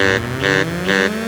Mm-hmm.